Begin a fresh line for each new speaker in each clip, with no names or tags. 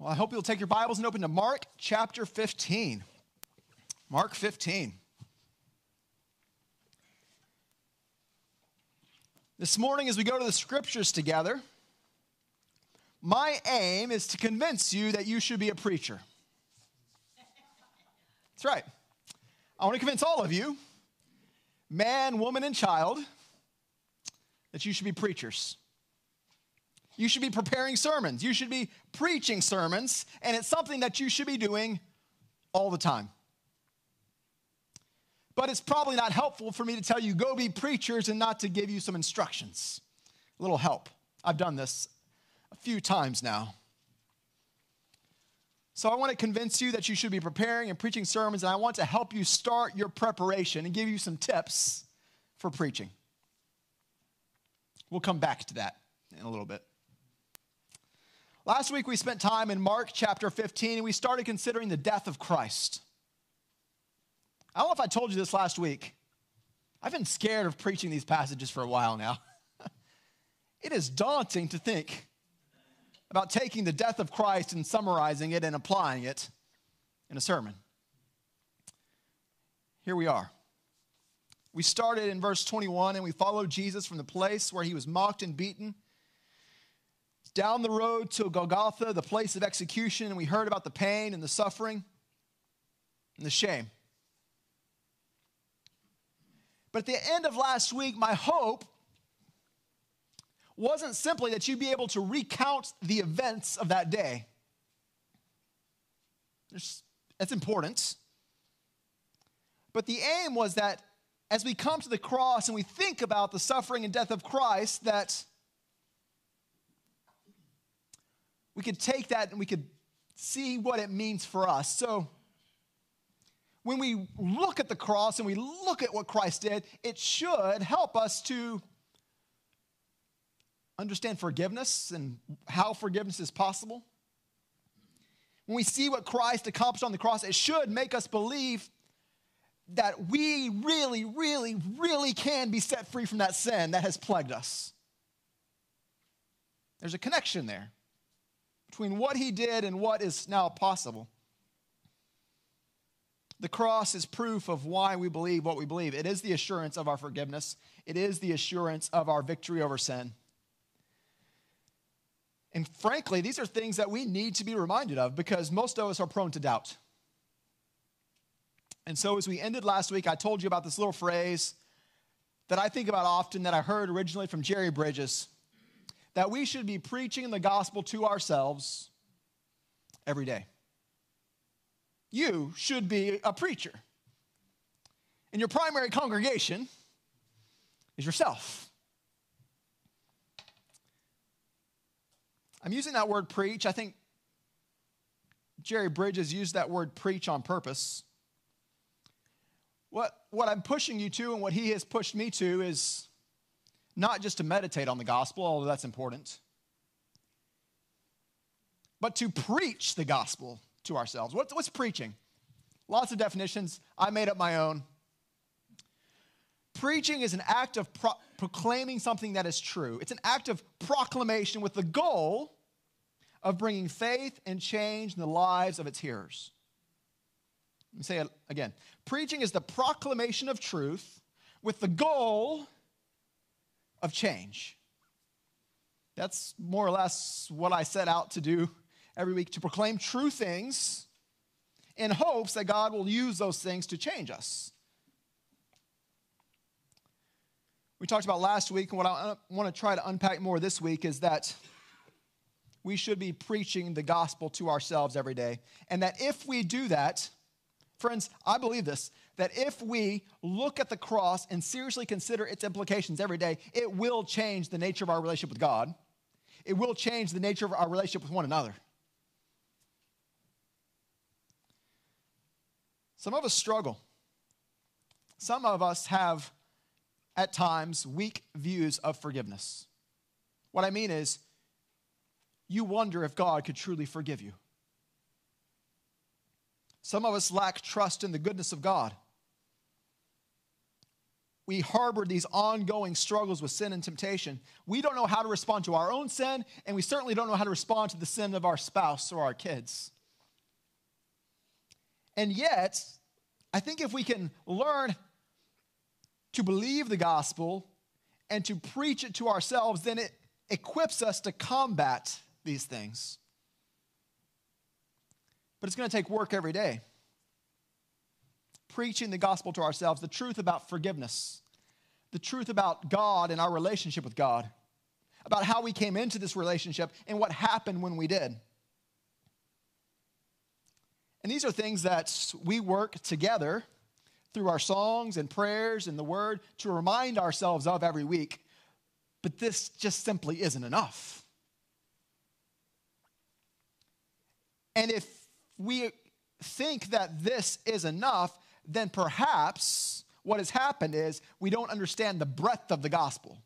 Well, I hope you'll take your Bibles and open to Mark chapter 15. Mark 15. This morning, as we go to the scriptures together, my aim is to convince you that you should be a preacher. That's right. I want to convince all of you, man, woman, and child, that you should be preachers. You should be preparing sermons. You should be preaching sermons, and it's something that you should be doing all the time. But it's probably not helpful for me to tell you, go be preachers, and not to give you some instructions. A little help. I've done this a few times now. So I want to convince you that you should be preparing and preaching sermons, and I want to help you start your preparation and give you some tips for preaching. We'll come back to that in a little bit. Last week we spent time in Mark chapter 15 and we started considering the death of Christ. I don't know if I told you this last week. I've been scared of preaching these passages for a while now. it is daunting to think about taking the death of Christ and summarizing it and applying it in a sermon. Here we are. We started in verse 21 and we followed Jesus from the place where he was mocked and beaten down the road to Golgotha, the place of execution, and we heard about the pain and the suffering and the shame. But at the end of last week, my hope wasn't simply that you'd be able to recount the events of that day. There's, that's important. But the aim was that as we come to the cross and we think about the suffering and death of Christ, that we could take that and we could see what it means for us. So, when we look at the cross and we look at what Christ did, it should help us to understand forgiveness and how forgiveness is possible. When we see what Christ accomplished on the cross, it should make us believe that we really, really, really can be set free from that sin that has plagued us. There's a connection there between what he did and what is now possible. The cross is proof of why we believe what we believe. It is the assurance of our forgiveness, it is the assurance of our victory over sin. And frankly, these are things that we need to be reminded of because most of us are prone to doubt. And so, as we ended last week, I told you about this little phrase that I think about often that I heard originally from Jerry Bridges that we should be preaching the gospel to ourselves every day. You should be a preacher. And your primary congregation is yourself. I'm using that word preach. I think Jerry Bridges used that word preach on purpose. What, what I'm pushing you to and what he has pushed me to is not just to meditate on the gospel, although that's important, but to preach the gospel to ourselves. What's, what's preaching? Lots of definitions. I made up my own. Preaching is an act of pro- proclaiming something that is true. It's an act of proclamation with the goal of bringing faith and change in the lives of its hearers. Let me say it again. Preaching is the proclamation of truth with the goal of change. That's more or less what I set out to do every week to proclaim true things in hopes that God will use those things to change us. We talked about last week, and what I want to try to unpack more this week is that we should be preaching the gospel to ourselves every day. And that if we do that, friends, I believe this, that if we look at the cross and seriously consider its implications every day, it will change the nature of our relationship with God. It will change the nature of our relationship with one another. Some of us struggle. Some of us have, at times, weak views of forgiveness. What I mean is, you wonder if God could truly forgive you. Some of us lack trust in the goodness of God we harbor these ongoing struggles with sin and temptation, we don't know how to respond to our own sin, and we certainly don't know how to respond to the sin of our spouse or our kids. And yet, I think if we can learn to believe the gospel and to preach it to ourselves, then it equips us to combat these things. But it's going to take work every day preaching the gospel to ourselves, the truth about forgiveness, the truth about God and our relationship with God, about how we came into this relationship and what happened when we did. And these are things that we work together through our songs and prayers and the word to remind ourselves of every week. But this just simply isn't enough. And if we think that this is enough, then perhaps what has happened is we don't understand the breadth of the gospel.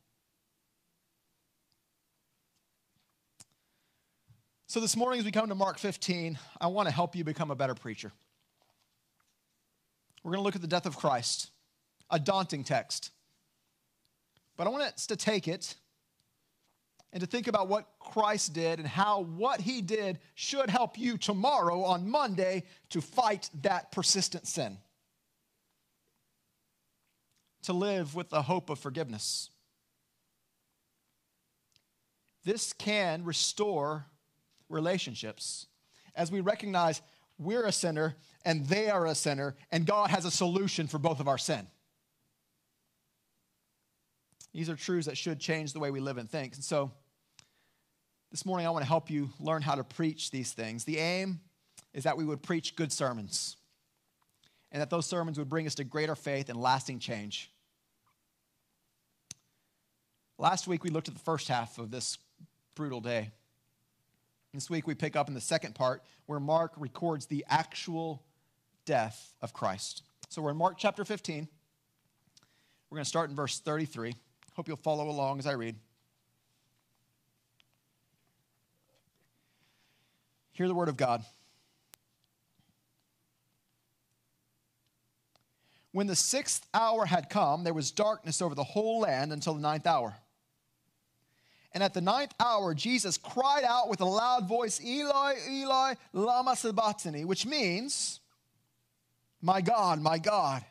So, this morning, as we come to Mark 15, I want to help you become a better preacher. We're going to look at the death of Christ, a daunting text. But I want us to take it and to think about what Christ did and how what he did should help you tomorrow on Monday to fight that persistent sin to live with the hope of forgiveness. This can restore relationships as we recognize we're a sinner and they are a sinner, and God has a solution for both of our sin. These are truths that should change the way we live and think. And so, this morning, I want to help you learn how to preach these things. The aim is that we would preach good sermons, and that those sermons would bring us to greater faith and lasting change. Last week we looked at the first half of this brutal day. This week we pick up in the second part where Mark records the actual death of Christ. So we're in Mark chapter 15. We're going to start in verse 33. Hope you'll follow along as I read. Hear the word of God. When the sixth hour had come, there was darkness over the whole land until the ninth hour. And at the ninth hour, Jesus cried out with a loud voice, Eli, Eli, Lama Sabachthani, which means, My God, my God,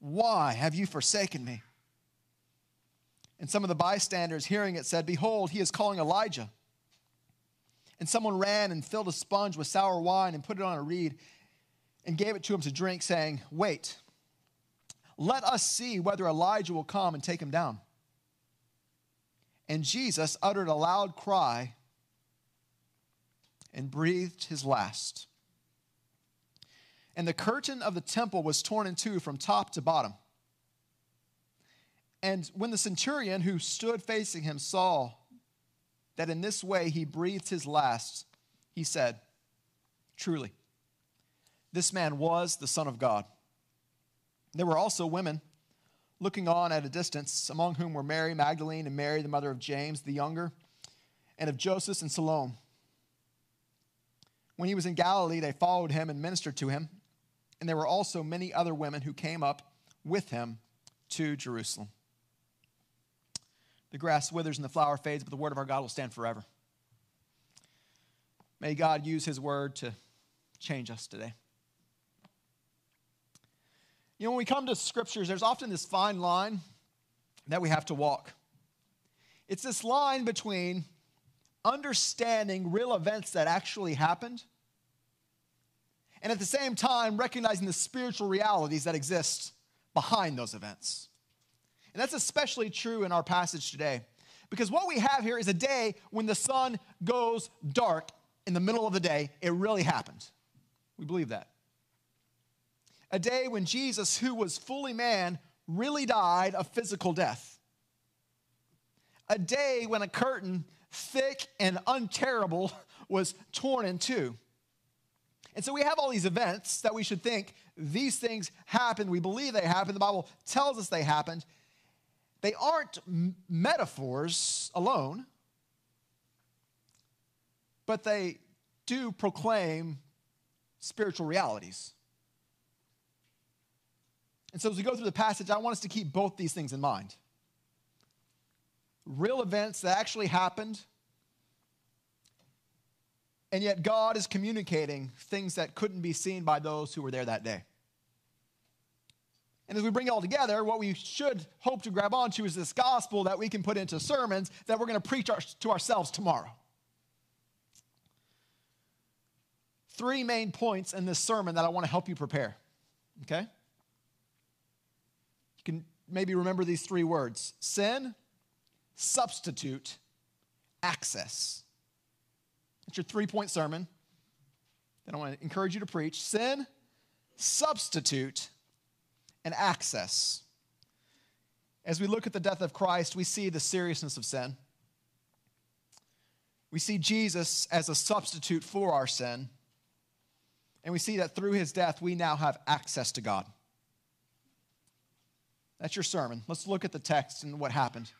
why have you forsaken me? And some of the bystanders hearing it said, Behold, he is calling Elijah. And someone ran and filled a sponge with sour wine and put it on a reed and gave it to him to drink, saying, Wait, let us see whether Elijah will come and take him down. And Jesus uttered a loud cry and breathed his last. And the curtain of the temple was torn in two from top to bottom. And when the centurion who stood facing him saw that in this way he breathed his last, he said, Truly, this man was the Son of God. There were also women looking on at a distance, among whom were Mary Magdalene and Mary, the mother of James the younger, and of Joseph and Salome. When he was in Galilee, they followed him and ministered to him, and there were also many other women who came up with him to Jerusalem. The grass withers and the flower fades, but the word of our God will stand forever. May God use his word to change us today. You know, when we come to scriptures, there's often this fine line that we have to walk. It's this line between understanding real events that actually happened and at the same time recognizing the spiritual realities that exist behind those events. And that's especially true in our passage today because what we have here is a day when the sun goes dark in the middle of the day. It really happened. We believe that a day when Jesus, who was fully man, really died a physical death. A day when a curtain, thick and unterrible, was torn in two. And so we have all these events that we should think these things happened. We believe they happened. The Bible tells us they happened. They aren't metaphors alone, but they do proclaim spiritual realities. And so as we go through the passage, I want us to keep both these things in mind. Real events that actually happened, and yet God is communicating things that couldn't be seen by those who were there that day. And as we bring it all together, what we should hope to grab onto is this gospel that we can put into sermons that we're going to preach our, to ourselves tomorrow. Three main points in this sermon that I want to help you prepare. Okay? You can maybe remember these three words sin, substitute, access. It's your three point sermon that I want to encourage you to preach sin, substitute, and access. As we look at the death of Christ, we see the seriousness of sin. We see Jesus as a substitute for our sin. And we see that through his death, we now have access to God. That's your sermon. Let's look at the text and what happened.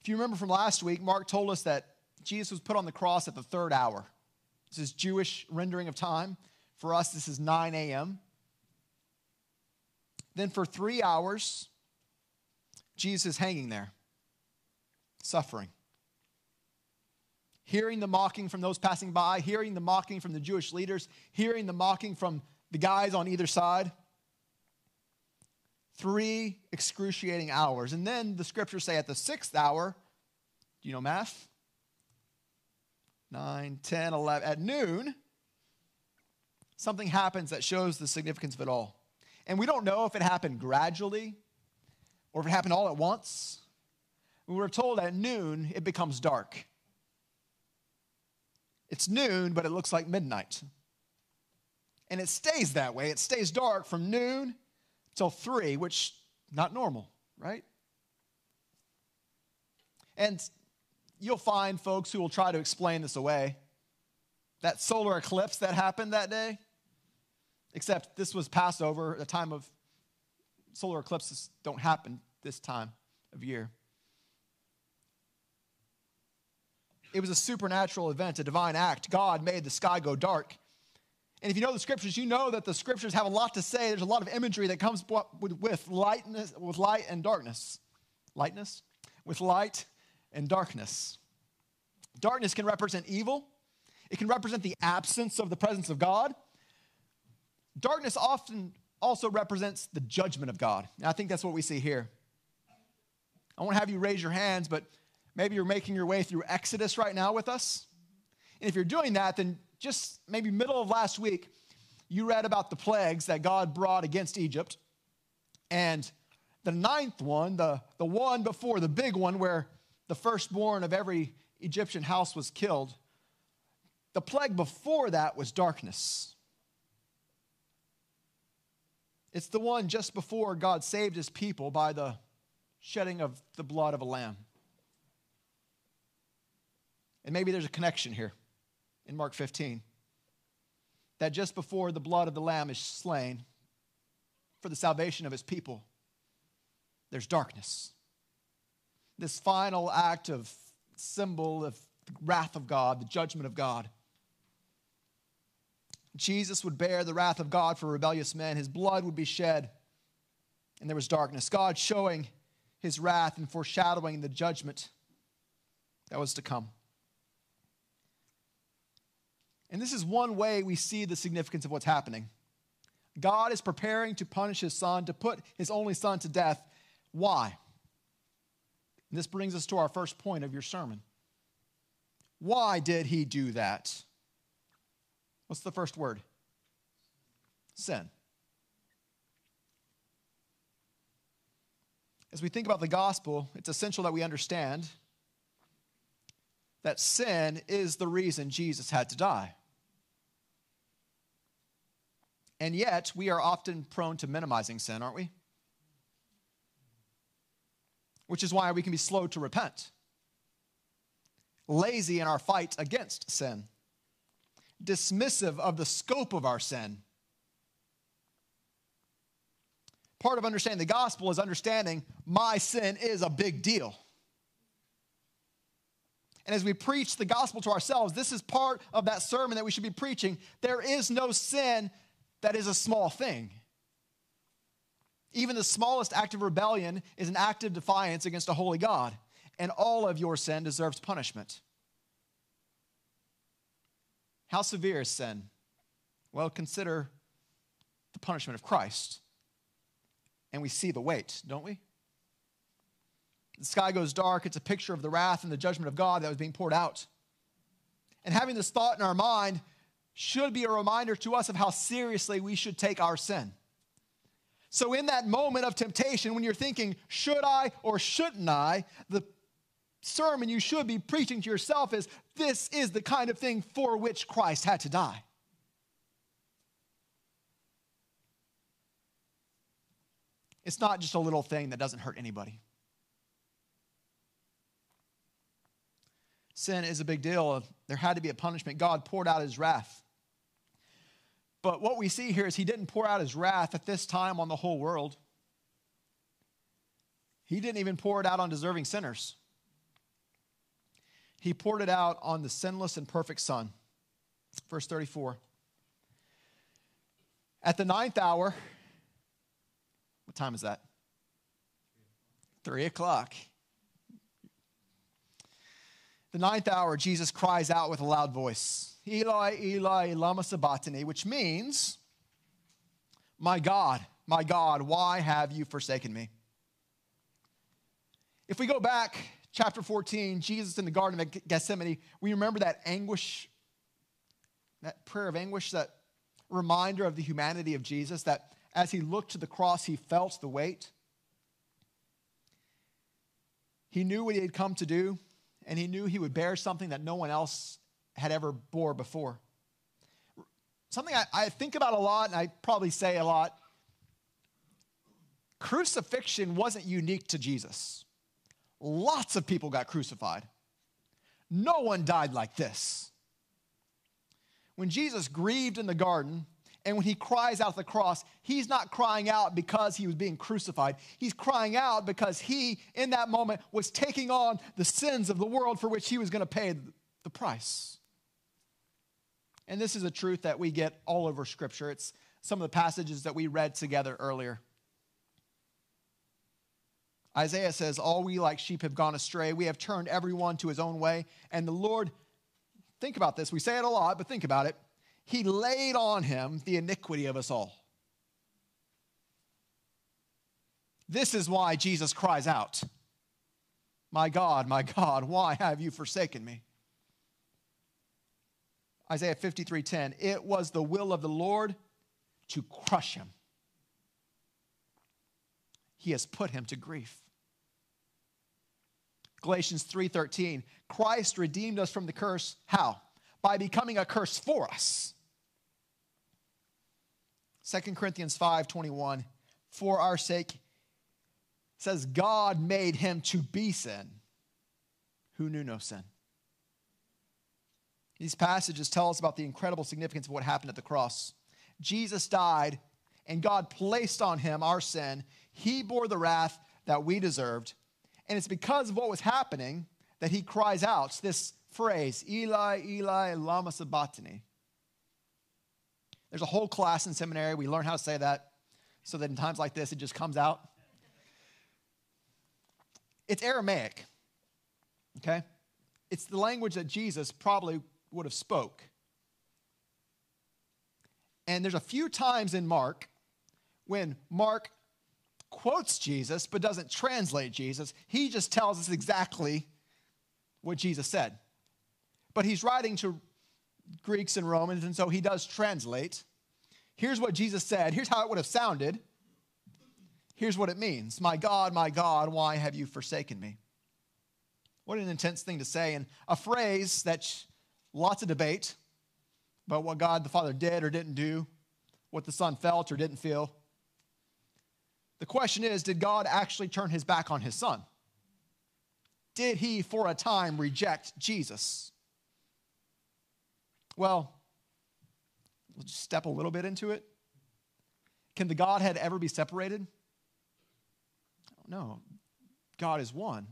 If you remember from last week, Mark told us that Jesus was put on the cross at the third hour. This is Jewish rendering of time. For us, this is 9 a.m. Then for three hours, Jesus is hanging there, suffering. Hearing the mocking from those passing by, hearing the mocking from the Jewish leaders, hearing the mocking from the guys on either side. Three excruciating hours. And then the scriptures say at the sixth hour, do you know math? 9, 10, 11, at noon, something happens that shows the significance of it all. And we don't know if it happened gradually or if it happened all at once. We were told at noon it becomes dark. It's noon, but it looks like midnight. And it stays that way. It stays dark from noon till 3, which not normal, right? And you'll find folks who will try to explain this away. That solar eclipse that happened that day, except this was Passover, a time of solar eclipses don't happen this time of year. It was a supernatural event, a divine act. God made the sky go dark. And if you know the scriptures, you know that the scriptures have a lot to say. There's a lot of imagery that comes with lightness, with light and darkness. Lightness? With light and darkness. Darkness can represent evil. It can represent the absence of the presence of God. Darkness often also represents the judgment of God. And I think that's what we see here. I won't have you raise your hands, but maybe you're making your way through Exodus right now with us. And if you're doing that, then just maybe middle of last week, you read about the plagues that God brought against Egypt. And the ninth one, the, the one before the big one, where the firstborn of every Egyptian house was killed, the plague before that was darkness. It's the one just before God saved his people by the shedding of the blood of a lamb. And maybe there's a connection here in Mark 15 that just before the blood of the lamb is slain for the salvation of his people, there's darkness. This final act of symbol of the wrath of God, the judgment of God. Jesus would bear the wrath of God for rebellious men. His blood would be shed, and there was darkness. God showing his wrath and foreshadowing the judgment that was to come. And this is one way we see the significance of what's happening. God is preparing to punish his son, to put his only son to death. Why? And this brings us to our first point of your sermon. Why did he do that? What's the first word? Sin. As we think about the gospel, it's essential that we understand that sin is the reason Jesus had to die. And yet, we are often prone to minimizing sin, aren't we? Which is why we can be slow to repent, lazy in our fight against sin dismissive of the scope of our sin. Part of understanding the gospel is understanding my sin is a big deal. And as we preach the gospel to ourselves, this is part of that sermon that we should be preaching. There is no sin that is a small thing. Even the smallest act of rebellion is an act of defiance against a holy God, and all of your sin deserves punishment. How severe is sin? Well, consider the punishment of Christ. And we see the weight, don't we? The sky goes dark. It's a picture of the wrath and the judgment of God that was being poured out. And having this thought in our mind should be a reminder to us of how seriously we should take our sin. So, in that moment of temptation, when you're thinking, should I or shouldn't I, the sermon you should be preaching to yourself is this is the kind of thing for which Christ had to die. It's not just a little thing that doesn't hurt anybody. Sin is a big deal. There had to be a punishment. God poured out his wrath. But what we see here is he didn't pour out his wrath at this time on the whole world. He didn't even pour it out on deserving sinners. He poured it out on the sinless and perfect Son. Verse 34. At the ninth hour, what time is that? Three o'clock. The ninth hour, Jesus cries out with a loud voice. Eli, Eli, lama sabachthani, which means, My God, my God, why have you forsaken me? If we go back, chapter 14, Jesus in the Garden of Gethsemane, we remember that anguish, that prayer of anguish, that reminder of the humanity of Jesus, that as he looked to the cross, he felt the weight. He knew what he had come to do, and he knew he would bear something that no one else had ever bore before. Something I, I think about a lot, and I probably say a lot crucifixion wasn't unique to Jesus. Lots of people got crucified. No one died like this. When Jesus grieved in the garden, and when he cries out at the cross, he's not crying out because he was being crucified. He's crying out because he, in that moment, was taking on the sins of the world for which he was going to pay the price. And this is a truth that we get all over Scripture. It's some of the passages that we read together earlier. Isaiah says, All we like sheep have gone astray. We have turned everyone to his own way. And the Lord, think about this. We say it a lot, but think about it. He laid on him the iniquity of us all. This is why Jesus cries out, My God, my God, why have you forsaken me? Isaiah 53:10, it was the will of the Lord to crush him. He has put him to grief. Galatians 3:13, Christ redeemed us from the curse how? By becoming a curse for us. 2 Corinthians 5:21, for our sake says God made him to be sin who knew no sin. These passages tell us about the incredible significance of what happened at the cross. Jesus died, and God placed on him our sin. He bore the wrath that we deserved. And it's because of what was happening that he cries out this phrase, Eli, Eli, lama sabachthani. There's a whole class in seminary. We learn how to say that so that in times like this, it just comes out. It's Aramaic, okay? It's the language that Jesus probably would have spoke. And there's a few times in Mark when Mark quotes Jesus but doesn't translate Jesus. He just tells us exactly what Jesus said. But he's writing to Greeks and Romans, and so he does translate. Here's what Jesus said. Here's how it would have sounded. Here's what it means My God, my God, why have you forsaken me? What an intense thing to say, and a phrase that Lots of debate about what God the Father did or didn't do, what the Son felt or didn't feel. The question is did God actually turn his back on his Son? Did he, for a time, reject Jesus? Well, let's step a little bit into it. Can the Godhead ever be separated? No. God is one.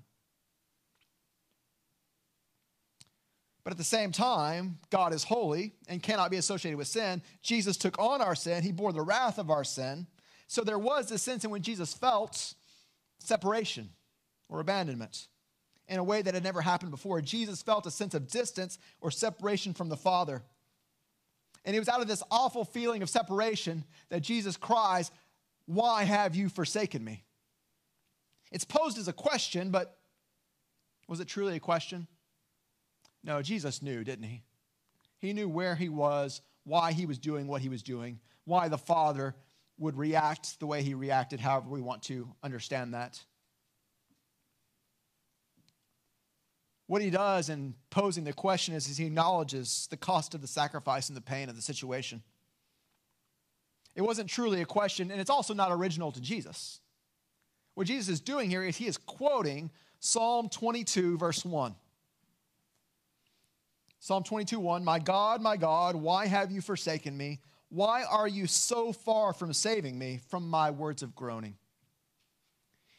But at the same time, God is holy and cannot be associated with sin. Jesus took on our sin, He bore the wrath of our sin. So there was this sense in when Jesus felt separation or abandonment in a way that had never happened before. Jesus felt a sense of distance or separation from the Father. And it was out of this awful feeling of separation that Jesus cries, Why have you forsaken me? It's posed as a question, but was it truly a question? No, Jesus knew, didn't he? He knew where he was, why he was doing what he was doing, why the Father would react the way he reacted, however we want to understand that. What he does in posing the question is, is he acknowledges the cost of the sacrifice and the pain of the situation. It wasn't truly a question, and it's also not original to Jesus. What Jesus is doing here is he is quoting Psalm 22, verse 1. Psalm 22 1 My God, my God, why have you forsaken me? Why are you so far from saving me from my words of groaning?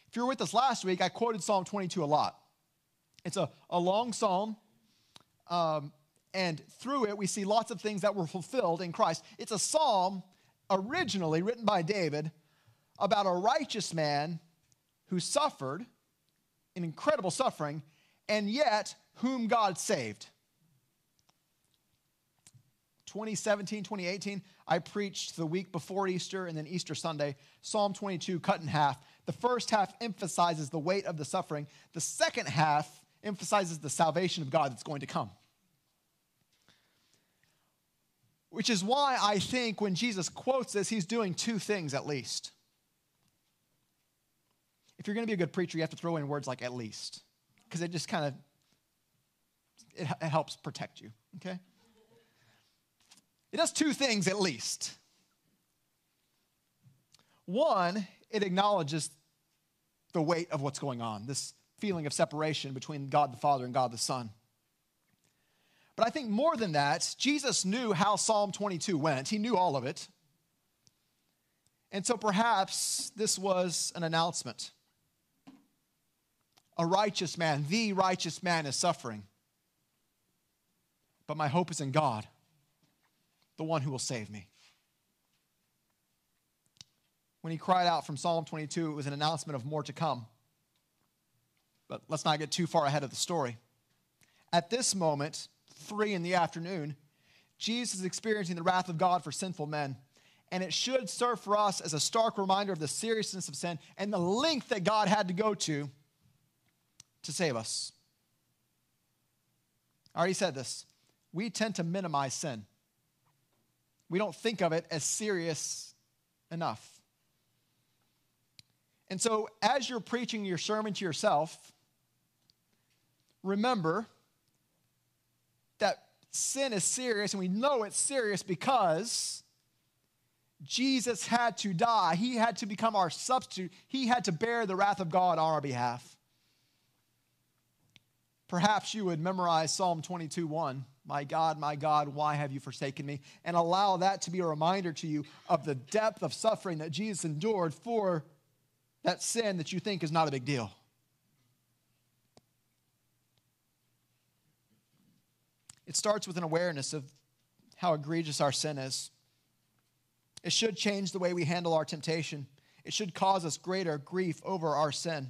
If you were with us last week, I quoted Psalm 22 a lot. It's a, a long psalm, um, and through it, we see lots of things that were fulfilled in Christ. It's a psalm originally written by David about a righteous man who suffered an incredible suffering, and yet whom God saved. 2017, 2018, I preached the week before Easter and then Easter Sunday, Psalm 22 cut in half. The first half emphasizes the weight of the suffering, the second half emphasizes the salvation of God that's going to come. Which is why I think when Jesus quotes this, he's doing two things at least. If you're going to be a good preacher, you have to throw in words like at least, because it just kind of it, helps protect you, okay? It does two things at least. One, it acknowledges the weight of what's going on, this feeling of separation between God the Father and God the Son. But I think more than that, Jesus knew how Psalm 22 went. He knew all of it. And so perhaps this was an announcement. A righteous man, the righteous man, is suffering. But my hope is in God the one who will save me. When he cried out from Psalm 22, it was an announcement of more to come. But let's not get too far ahead of the story. At this moment, three in the afternoon, Jesus is experiencing the wrath of God for sinful men. And it should serve for us as a stark reminder of the seriousness of sin and the length that God had to go to to save us. I already said this. We tend to minimize sin we don't think of it as serious enough. And so, as you're preaching your sermon to yourself, remember that sin is serious, and we know it's serious because Jesus had to die. He had to become our substitute, He had to bear the wrath of God on our behalf. Perhaps you would memorize Psalm 22 1. My God, my God, why have you forsaken me? And allow that to be a reminder to you of the depth of suffering that Jesus endured for that sin that you think is not a big deal. It starts with an awareness of how egregious our sin is. It should change the way we handle our temptation. It should cause us greater grief over our sin.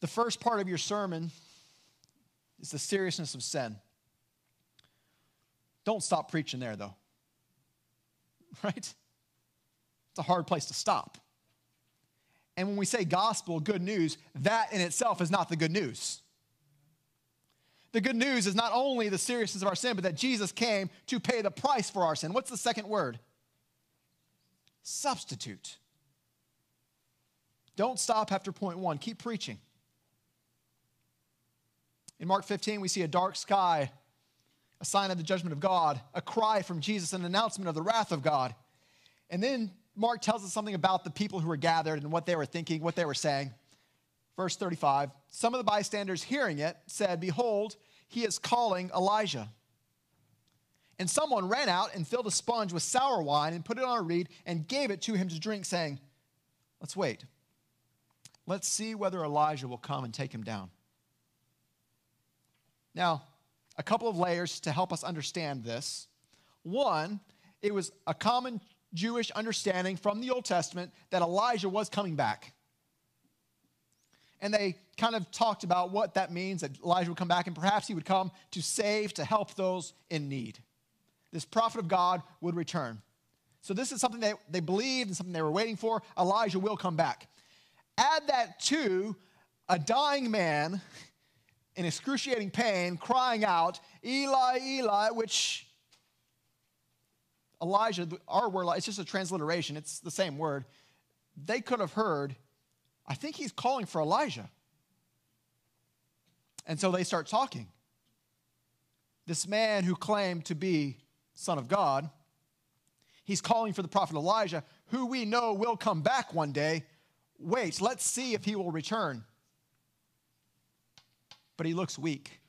The first part of your sermon is the seriousness of sin. Don't stop preaching there, though. Right? It's a hard place to stop. And when we say gospel, good news, that in itself is not the good news. The good news is not only the seriousness of our sin, but that Jesus came to pay the price for our sin. What's the second word? Substitute. Don't stop after point one. Keep preaching. In Mark 15, we see a dark sky, a sign of the judgment of God, a cry from Jesus, an announcement of the wrath of God. And then Mark tells us something about the people who were gathered and what they were thinking, what they were saying. Verse 35 Some of the bystanders hearing it said, Behold, he is calling Elijah. And someone ran out and filled a sponge with sour wine and put it on a reed and gave it to him to drink, saying, Let's wait. Let's see whether Elijah will come and take him down. Now, a couple of layers to help us understand this. One, it was a common Jewish understanding from the Old Testament that Elijah was coming back. And they kind of talked about what that means that Elijah would come back and perhaps he would come to save, to help those in need. This prophet of God would return. So, this is something that they believed and something they were waiting for. Elijah will come back. Add that to a dying man in excruciating pain crying out, Eli, Eli, which Elijah, our word, it's just a transliteration, it's the same word. They could have heard, I think he's calling for Elijah. And so they start talking. This man who claimed to be Son of God, he's calling for the prophet Elijah, who we know will come back one day. Wait, let's see if he will return. But he looks weak.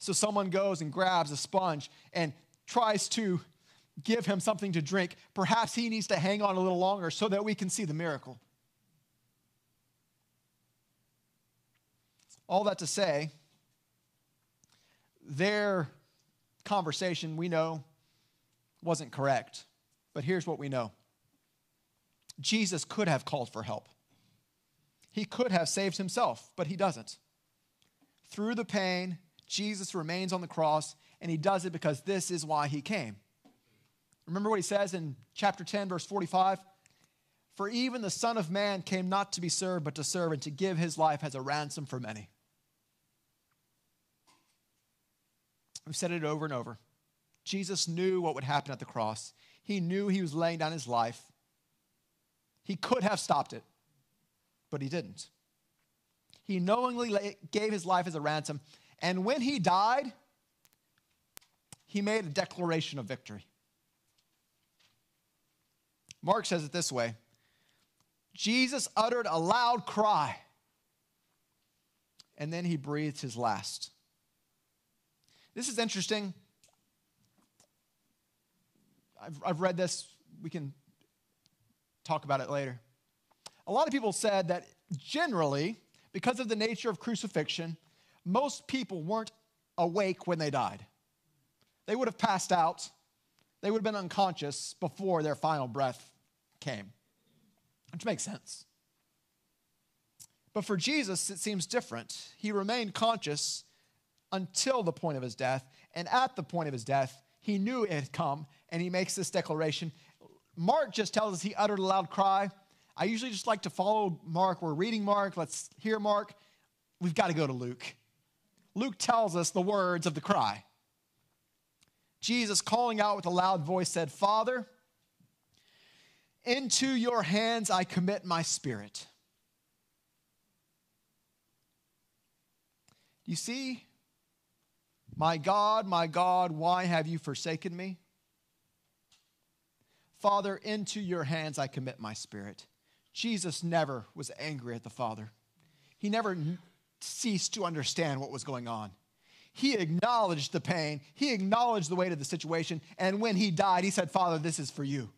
So someone goes and grabs a sponge and tries to give him something to drink. Perhaps he needs to hang on a little longer so that we can see the miracle. All that to say, their conversation, we know, wasn't correct. But here's what we know Jesus could have called for help. He could have saved himself, but he doesn't. Through the pain, Jesus remains on the cross, and he does it because this is why he came. Remember what he says in chapter 10, verse 45? For even the Son of Man came not to be served, but to serve and to give his life as a ransom for many. We've said it over and over. Jesus knew what would happen at the cross. He knew he was laying down his life. He could have stopped it, but he didn't. He knowingly gave his life as a ransom. And when he died, he made a declaration of victory. Mark says it this way Jesus uttered a loud cry, and then he breathed his last. This is interesting. I've, I've read this. We can talk about it later. A lot of people said that generally, because of the nature of crucifixion, most people weren't awake when they died. They would have passed out they would have been unconscious before their final breath came, which makes sense. But for Jesus, it seems different. He remained conscious until the point of his death, and at the point of his death, he knew it had come, and he makes this declaration. Mark just tells us he uttered a loud cry. I usually just like to follow Mark. We're reading Mark. Let's hear Mark. We've got to go to Luke. Luke tells us the words of the cry. Jesus, calling out with a loud voice, said, Father, into your hands I commit my spirit. You see, my God, my God, why have you forsaken me? Father, into your hands I commit my spirit. Jesus never was angry at the Father. He never ceased to understand what was going on. He acknowledged the pain, he acknowledged the weight of the situation, and when he died, he said, Father, this is for you.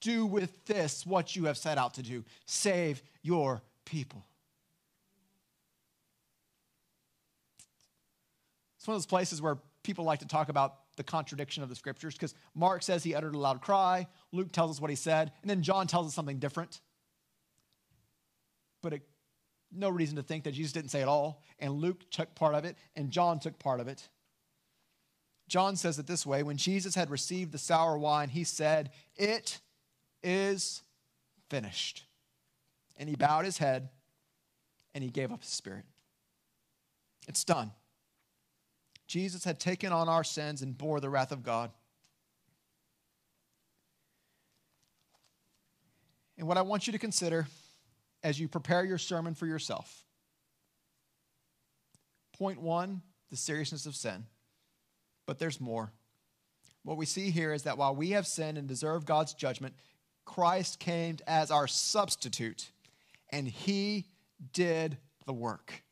Do with this what you have set out to do save your people. It's one of those places where people like to talk about the contradiction of the scriptures because Mark says he uttered a loud cry, Luke tells us what he said, and then John tells us something different. But it no reason to think that Jesus didn't say it all, and Luke took part of it, and John took part of it. John says it this way When Jesus had received the sour wine, he said, It is finished. And he bowed his head and he gave up his spirit. It's done. Jesus had taken on our sins and bore the wrath of God. And what I want you to consider as you prepare your sermon for yourself. Point one the seriousness of sin. But there's more. What we see here is that while we have sinned and deserve God's judgment, Christ came as our substitute, and he did the work.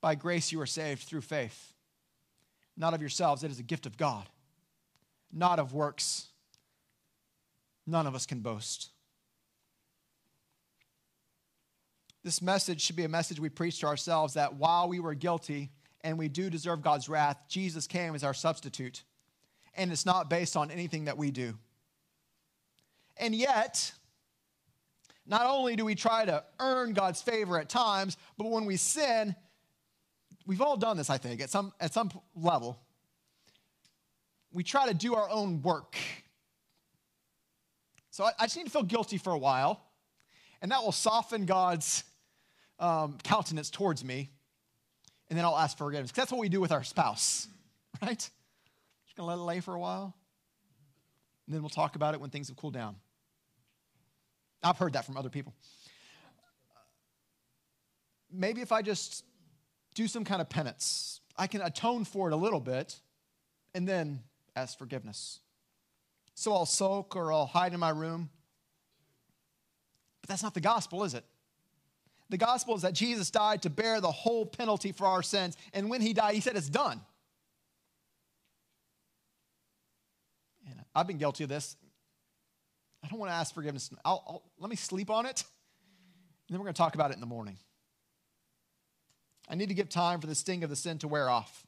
By grace you are saved through faith, not of yourselves, it is a gift of God, not of works none of us can boast. This message should be a message we preach to ourselves that while we were guilty and we do deserve God's wrath, Jesus came as our substitute. And it's not based on anything that we do. And yet, not only do we try to earn God's favor at times, but when we sin, we've all done this, I think, at some, at some level. We try to do our own work. So I, I just need to feel guilty for a while, and that will soften God's um, countenance towards me, and then I'll ask for forgiveness. Because that's what we do with our spouse, right? Just gonna let it lay for a while, and then we'll talk about it when things have cooled down. I've heard that from other people. Maybe if I just do some kind of penance, I can atone for it a little bit and then ask forgiveness. So I'll soak or I'll hide in my room. But that's not the gospel, is it? The gospel is that Jesus died to bear the whole penalty for our sins. And when he died, he said, It's done. And I've been guilty of this. I don't want to ask forgiveness. I'll, I'll, let me sleep on it, and then we're going to talk about it in the morning. I need to give time for the sting of the sin to wear off.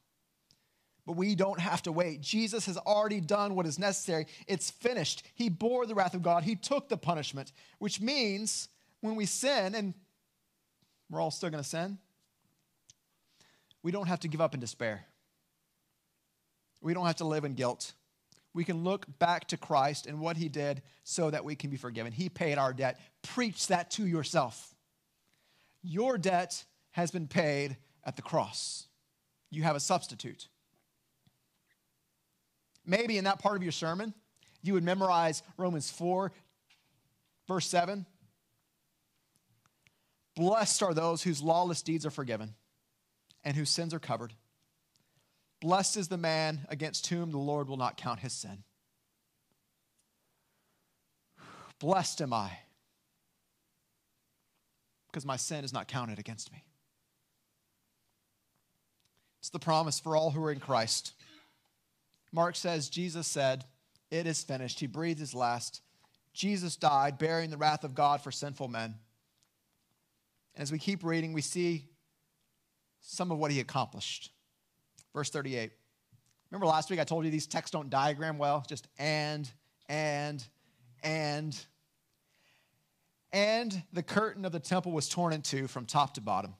But we don't have to wait. Jesus has already done what is necessary. It's finished. He bore the wrath of God, He took the punishment, which means when we sin, and we're all still going to sin, we don't have to give up in despair. We don't have to live in guilt we can look back to Christ and what he did so that we can be forgiven. He paid our debt. Preach that to yourself. Your debt has been paid at the cross. You have a substitute. Maybe in that part of your sermon, you would memorize Romans 4, verse 7. Blessed are those whose lawless deeds are forgiven and whose sins are covered. Blessed is the man against whom the Lord will not count his sin. Blessed am I because my sin is not counted against me. It's the promise for all who are in Christ. Mark says, Jesus said, It is finished. He breathed his last. Jesus died, bearing the wrath of God for sinful men. And As we keep reading, we see some of what he accomplished. Verse 38. Remember last week I told you these texts don't diagram well? Just and, and, and. And the curtain of the temple was torn in two from top to bottom.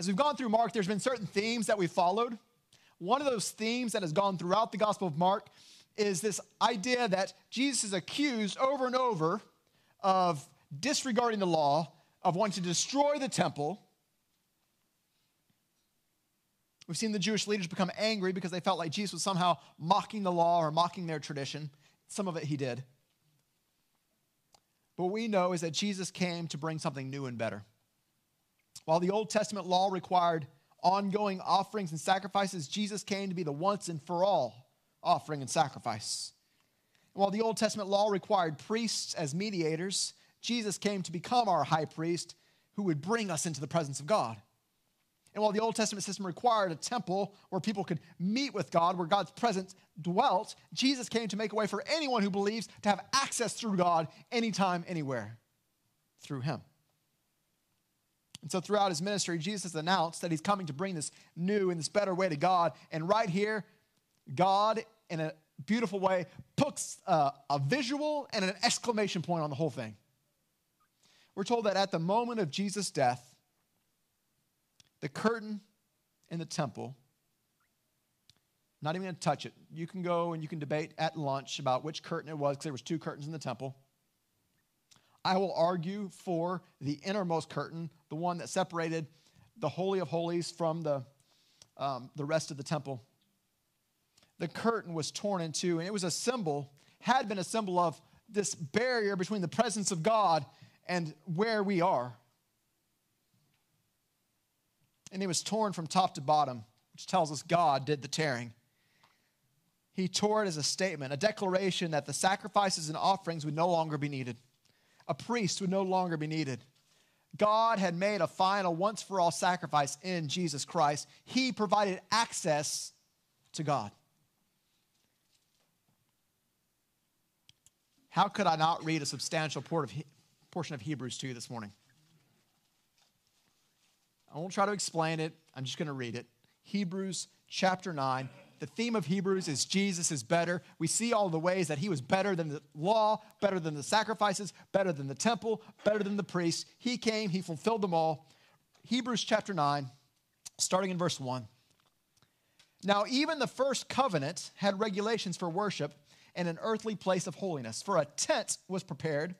As we've gone through Mark, there's been certain themes that we've followed. One of those themes that has gone throughout the Gospel of Mark is this idea that Jesus is accused over and over of disregarding the law, of wanting to destroy the temple, We've seen the Jewish leaders become angry because they felt like Jesus was somehow mocking the law or mocking their tradition. Some of it he did. But what we know is that Jesus came to bring something new and better. While the Old Testament law required ongoing offerings and sacrifices, Jesus came to be the once and for all offering and sacrifice. And while the Old Testament law required priests as mediators, Jesus came to become our high priest who would bring us into the presence of God. And while the Old Testament system required a temple where people could meet with God, where God's presence dwelt, Jesus came to make a way for anyone who believes to have access through God anytime, anywhere, through Him. And so throughout his ministry, Jesus announced that he's coming to bring this new and this better way to God. And right here, God, in a beautiful way, puts a, a visual and an exclamation point on the whole thing. We're told that at the moment of Jesus' death, the curtain in the temple, not even going to touch it. You can go and you can debate at lunch about which curtain it was because there was two curtains in the temple. I will argue for the innermost curtain, the one that separated the Holy of Holies from the, um, the rest of the temple. The curtain was torn in two, and it was a symbol, had been a symbol of this barrier between the presence of God and where we are and it was torn from top to bottom, which tells us God did the tearing. He tore it as a statement, a declaration that the sacrifices and offerings would no longer be needed. A priest would no longer be needed. God had made a final, once for all sacrifice in Jesus Christ. He provided access to God. How could I not read a substantial portion of Hebrews to you this morning? I won't try to explain it, I'm just going to read it. Hebrews chapter 9. The theme of Hebrews is Jesus is better. We see all the ways that he was better than the law, better than the sacrifices, better than the temple, better than the priests. He came, he fulfilled them all. Hebrews chapter 9, starting in verse 1. Now, even the first covenant had regulations for worship and an earthly place of holiness, for a tent was prepared.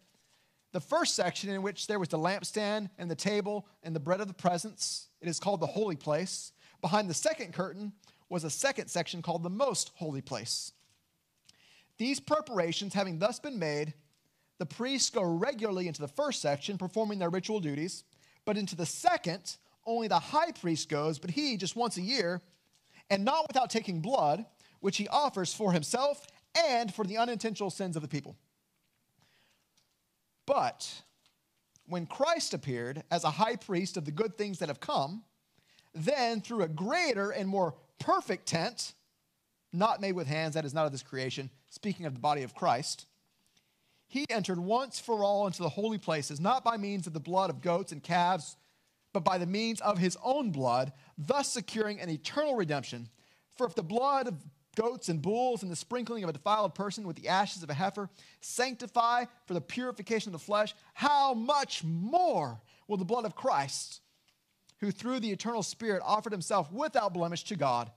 The first section, in which there was the lampstand and the table and the bread of the presence, it is called the holy place. Behind the second curtain was a second section called the most holy place. These preparations having thus been made, the priests go regularly into the first section, performing their ritual duties, but into the second, only the high priest goes, but he just once a year, and not without taking blood, which he offers for himself and for the unintentional sins of the people. But when Christ appeared as a high priest of the good things that have come, then through a greater and more perfect tent, not made with hands, that is not of this creation, speaking of the body of Christ, he entered once for all into the holy places, not by means of the blood of goats and calves, but by the means of his own blood, thus securing an eternal redemption. For if the blood of goats and bulls and the sprinkling of a defiled person with the ashes of a heifer sanctify for the purification of the flesh, how much more will the blood of Christ? Who through the eternal Spirit offered himself without blemish to God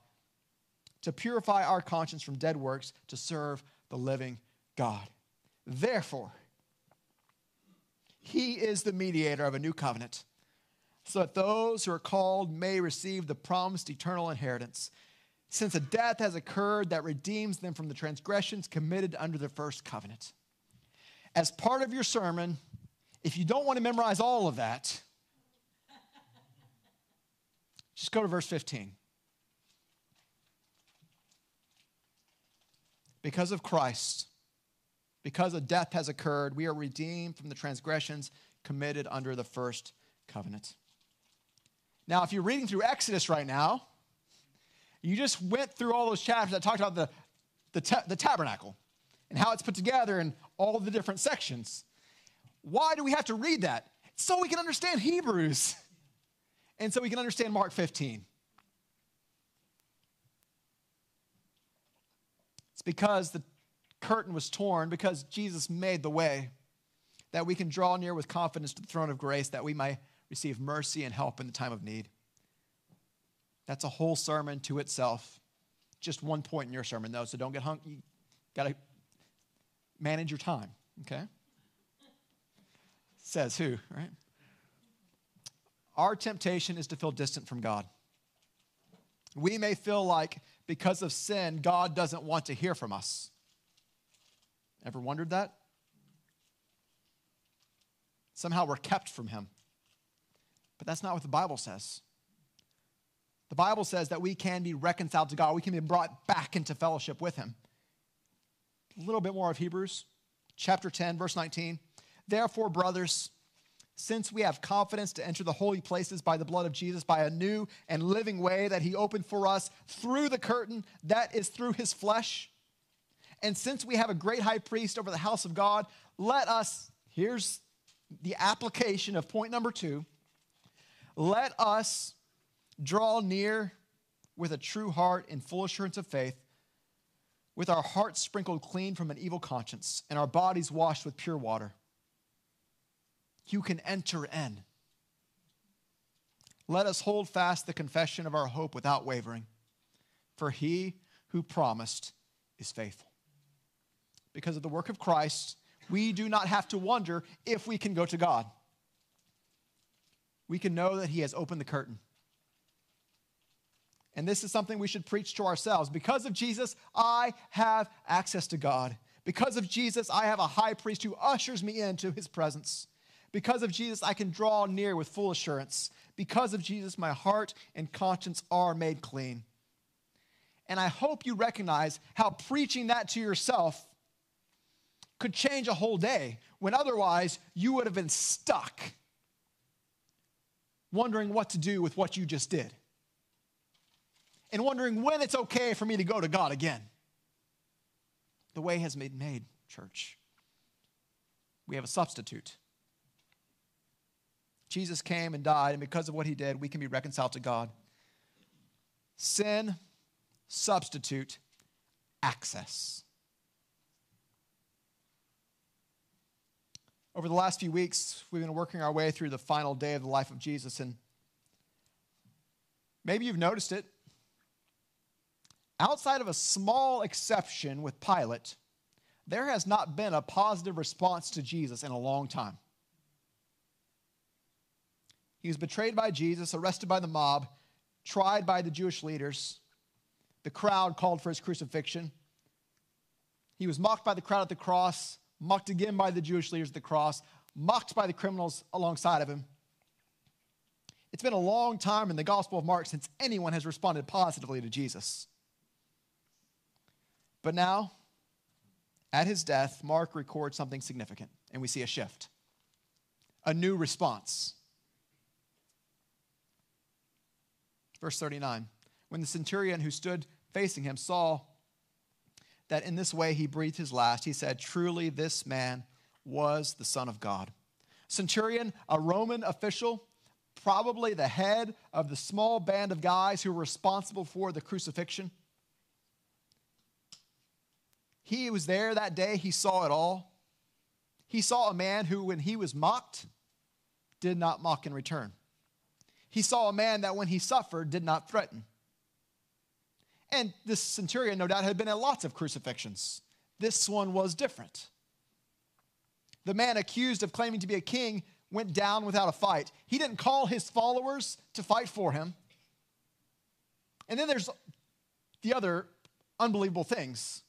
to purify our conscience from dead works to serve the living God. Therefore, he is the mediator of a new covenant, so that those who are called may receive the promised eternal inheritance, since a death has occurred that redeems them from the transgressions committed under the first covenant. As part of your sermon, if you don't want to memorize all of that, just go to verse 15. Because of Christ, because a death has occurred, we are redeemed from the transgressions committed under the first covenant. Now, if you're reading through Exodus right now, you just went through all those chapters that talked about the, the, the tabernacle and how it's put together and all the different sections. Why do we have to read that? So we can understand Hebrews. And so we can understand Mark 15. It's because the curtain was torn, because Jesus made the way, that we can draw near with confidence to the throne of grace, that we may receive mercy and help in the time of need. That's a whole sermon to itself. Just one point in your sermon, though, so don't get hung. You got to manage your time, okay? Says who, right? Our temptation is to feel distant from God. We may feel like because of sin, God doesn't want to hear from us. Ever wondered that? Somehow we're kept from Him. But that's not what the Bible says. The Bible says that we can be reconciled to God, we can be brought back into fellowship with Him. A little bit more of Hebrews, chapter 10, verse 19. Therefore, brothers, since we have confidence to enter the holy places by the blood of Jesus, by a new and living way that he opened for us through the curtain that is through his flesh. And since we have a great high priest over the house of God, let us, here's the application of point number two let us draw near with a true heart in full assurance of faith, with our hearts sprinkled clean from an evil conscience, and our bodies washed with pure water you can enter in. Let us hold fast the confession of our hope without wavering, for he who promised is faithful. Because of the work of Christ, we do not have to wonder if we can go to God. We can know that he has opened the curtain. And this is something we should preach to ourselves. Because of Jesus, I have access to God. Because of Jesus, I have a high priest who ushers me into his presence. Because of Jesus, I can draw near with full assurance. Because of Jesus, my heart and conscience are made clean. And I hope you recognize how preaching that to yourself could change a whole day when otherwise you would have been stuck wondering what to do with what you just did and wondering when it's okay for me to go to God again. The way has been made, church. We have a substitute. Jesus came and died, and because of what he did, we can be reconciled to God. Sin, substitute, access. Over the last few weeks, we've been working our way through the final day of the life of Jesus, and maybe you've noticed it. Outside of a small exception with Pilate, there has not been a positive response to Jesus in a long time. He was betrayed by Jesus, arrested by the mob, tried by the Jewish leaders. The crowd called for his crucifixion. He was mocked by the crowd at the cross, mocked again by the Jewish leaders at the cross, mocked by the criminals alongside of him. It's been a long time in the Gospel of Mark since anyone has responded positively to Jesus. But now, at his death, Mark records something significant, and we see a shift, a new response. Verse 39 When the centurion who stood facing him saw that in this way he breathed his last, he said, Truly, this man was the Son of God. Centurion, a Roman official, probably the head of the small band of guys who were responsible for the crucifixion. He was there that day, he saw it all. He saw a man who, when he was mocked, did not mock in return. He saw a man that, when he suffered, did not threaten. And this centurion, no doubt, had been at lots of crucifixions. This one was different. The man accused of claiming to be a king went down without a fight. He didn't call his followers to fight for him. And then there's the other unbelievable things.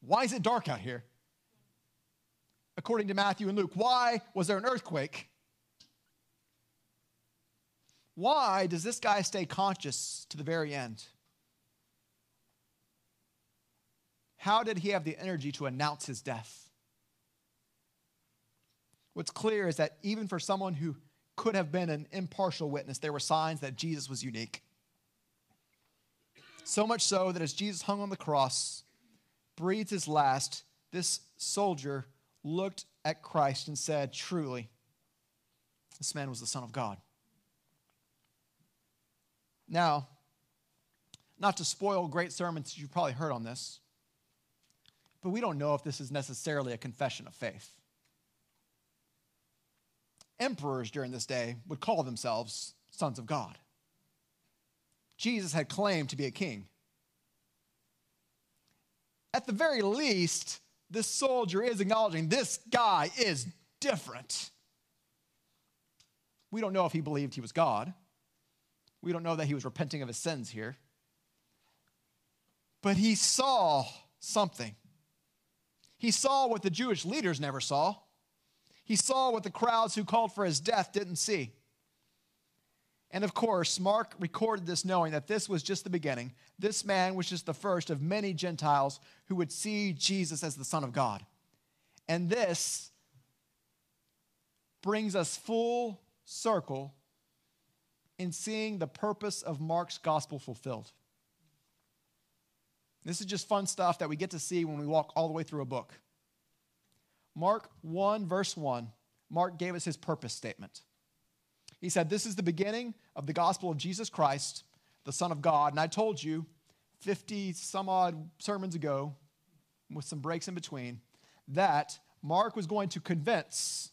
Why is it dark out here? According to Matthew and Luke, why was there an earthquake? Why does this guy stay conscious to the very end? How did he have the energy to announce his death? What's clear is that even for someone who could have been an impartial witness, there were signs that Jesus was unique. So much so that as Jesus hung on the cross, breathed his last, this soldier looked at Christ and said, Truly, this man was the Son of God. Now, not to spoil great sermons you've probably heard on this, but we don't know if this is necessarily a confession of faith. Emperors during this day would call themselves sons of God. Jesus had claimed to be a king. At the very least, this soldier is acknowledging this guy is different. We don't know if he believed he was God. We don't know that he was repenting of his sins here. But he saw something. He saw what the Jewish leaders never saw. He saw what the crowds who called for his death didn't see. And of course, Mark recorded this knowing that this was just the beginning. This man was just the first of many Gentiles who would see Jesus as the Son of God. And this brings us full circle in seeing the purpose of Mark's gospel fulfilled. This is just fun stuff that we get to see when we walk all the way through a book. Mark 1, verse 1, Mark gave us his purpose statement. He said, This is the beginning of the gospel of Jesus Christ, the Son of God. And I told you 50 some odd sermons ago, with some breaks in between, that Mark was going to convince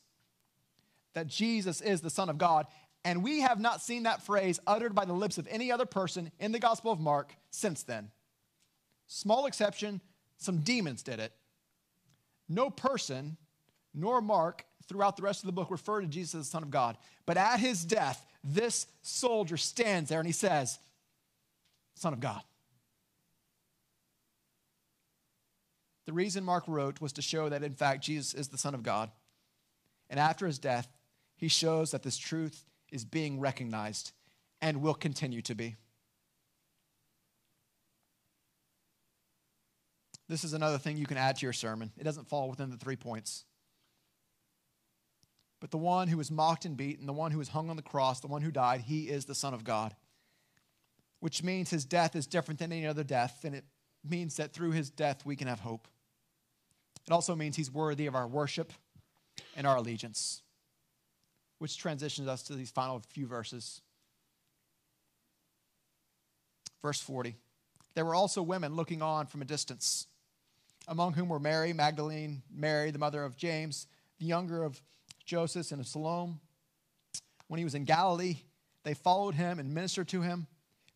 that Jesus is the Son of God. And we have not seen that phrase uttered by the lips of any other person in the Gospel of Mark since then. Small exception, some demons did it. No person, nor Mark, throughout the rest of the book refer to Jesus as the Son of God. But at his death, this soldier stands there and he says, Son of God. The reason Mark wrote was to show that, in fact, Jesus is the Son of God. And after his death, he shows that this truth is being recognized and will continue to be. This is another thing you can add to your sermon. It doesn't fall within the three points. But the one who was mocked and beaten, the one who was hung on the cross, the one who died, he is the Son of God. Which means his death is different than any other death, and it means that through his death we can have hope. It also means he's worthy of our worship and our allegiance. Which transitions us to these final few verses. Verse 40 There were also women looking on from a distance, among whom were Mary, Magdalene, Mary, the mother of James, the younger of Joseph, and of Salome. When he was in Galilee, they followed him and ministered to him,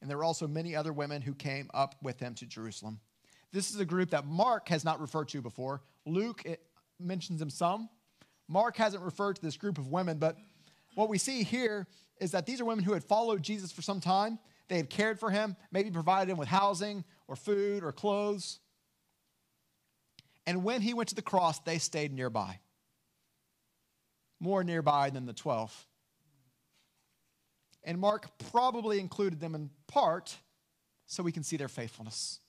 and there were also many other women who came up with him to Jerusalem. This is a group that Mark has not referred to before. Luke mentions them some. Mark hasn't referred to this group of women, but what we see here is that these are women who had followed Jesus for some time. They had cared for him, maybe provided him with housing or food or clothes. And when he went to the cross, they stayed nearby, more nearby than the 12. And Mark probably included them in part so we can see their faithfulness,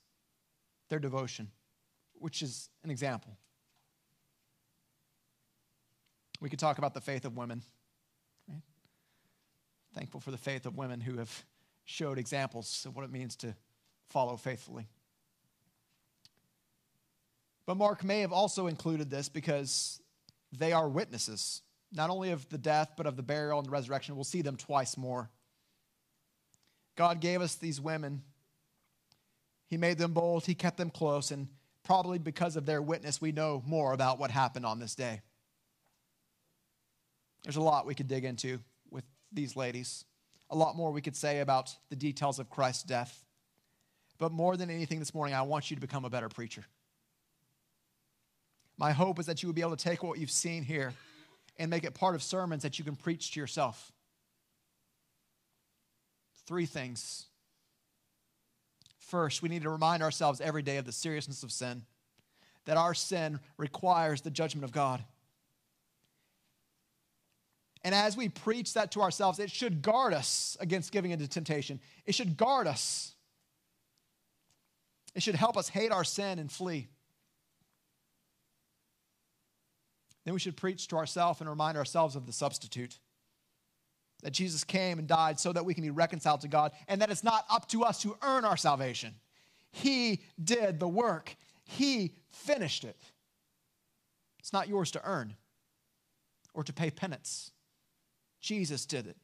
their devotion, which is an example. We could talk about the faith of women. Thankful for the faith of women who have showed examples of what it means to follow faithfully. But Mark may have also included this because they are witnesses, not only of the death, but of the burial and the resurrection. We'll see them twice more. God gave us these women. He made them bold, He kept them close, and probably because of their witness, we know more about what happened on this day. There's a lot we could dig into these ladies, a lot more we could say about the details of Christ's death. But more than anything this morning, I want you to become a better preacher. My hope is that you will be able to take what you've seen here and make it part of sermons that you can preach to yourself. Three things. First, we need to remind ourselves every day of the seriousness of sin, that our sin requires the judgment of God. And as we preach that to ourselves, it should guard us against giving into temptation. It should guard us. It should help us hate our sin and flee. Then we should preach to ourselves and remind ourselves of the substitute that Jesus came and died so that we can be reconciled to God, and that it's not up to us to earn our salvation. He did the work, He finished it. It's not yours to earn or to pay penance. Jesus did it.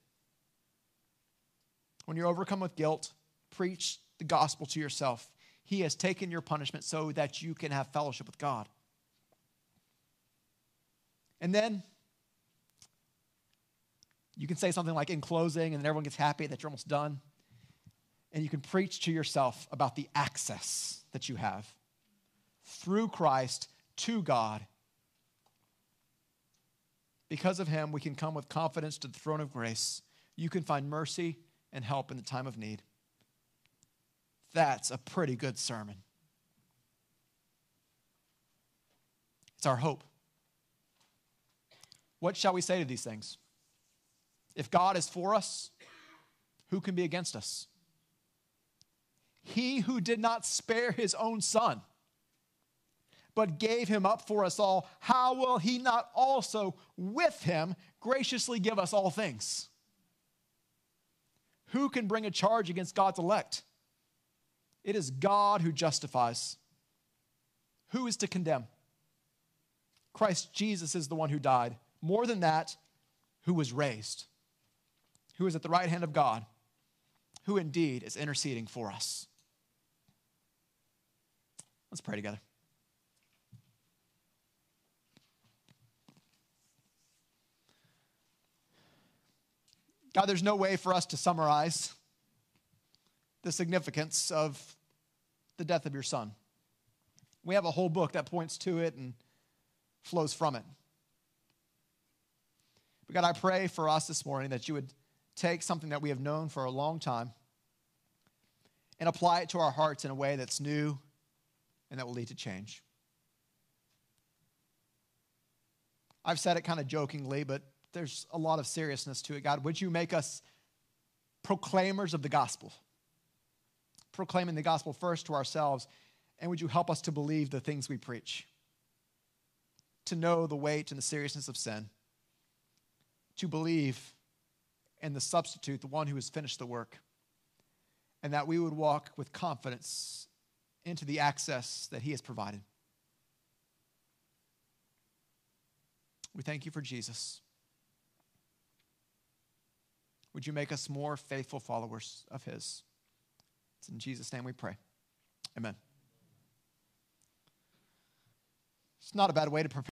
When you're overcome with guilt, preach the gospel to yourself. He has taken your punishment so that you can have fellowship with God. And then you can say something like in closing, and then everyone gets happy that you're almost done. And you can preach to yourself about the access that you have through Christ to God because of him, we can come with confidence to the throne of grace. You can find mercy and help in the time of need. That's a pretty good sermon. It's our hope. What shall we say to these things? If God is for us, who can be against us? He who did not spare his own son but gave him up for us all, how will he not also with him graciously give us all things? Who can bring a charge against God's elect? It is God who justifies. Who is to condemn? Christ Jesus is the one who died. More than that, who was raised, who is at the right hand of God, who indeed is interceding for us. Let's pray together. God, there's no way for us to summarize the significance of the death of your son. We have a whole book that points to it and flows from it. But God, I pray for us this morning that you would take something that we have known for a long time and apply it to our hearts in a way that's new and that will lead to change. I've said it kind of jokingly, but there's a lot of seriousness to it. God, would you make us proclaimers of the gospel? Proclaiming the gospel first to ourselves, and would you help us to believe the things we preach? To know the weight and the seriousness of sin, to believe in the substitute, the one who has finished the work, and that we would walk with confidence into the access that he has provided. We thank you for Jesus. Would you make us more faithful followers of His? It's in Jesus' name we pray. Amen. It's not a bad way to prepare.